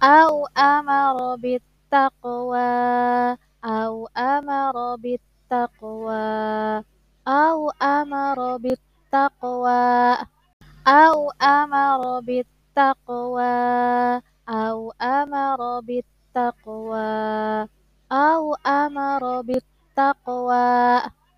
au amara bit taqwa au amara bit taqwa au amara bit taqwa au amara bit taqwa au amara bit taqwa au amara bit taqwa